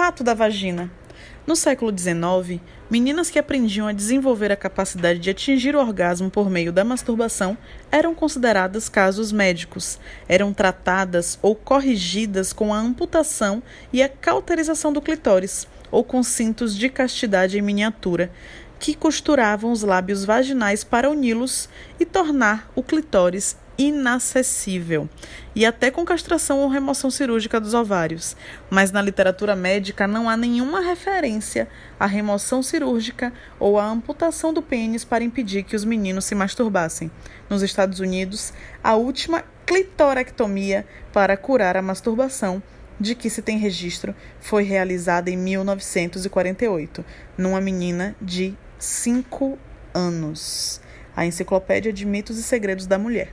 Fato da vagina. No século XIX, meninas que aprendiam a desenvolver a capacidade de atingir o orgasmo por meio da masturbação eram consideradas casos médicos, eram tratadas ou corrigidas com a amputação e a cauterização do clitóris, ou com cintos de castidade em miniatura, que costuravam os lábios vaginais para uni-los e tornar o clitóris inacessível, e até com castração ou remoção cirúrgica dos ovários. Mas na literatura médica não há nenhuma referência à remoção cirúrgica ou à amputação do pênis para impedir que os meninos se masturbassem. Nos Estados Unidos, a última clitorectomia para curar a masturbação de que se tem registro foi realizada em 1948, numa menina de 5 anos. A Enciclopédia de Mitos e Segredos da Mulher.